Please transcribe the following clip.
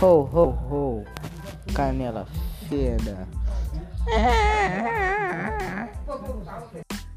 Ho, ho, ho. Canela fera.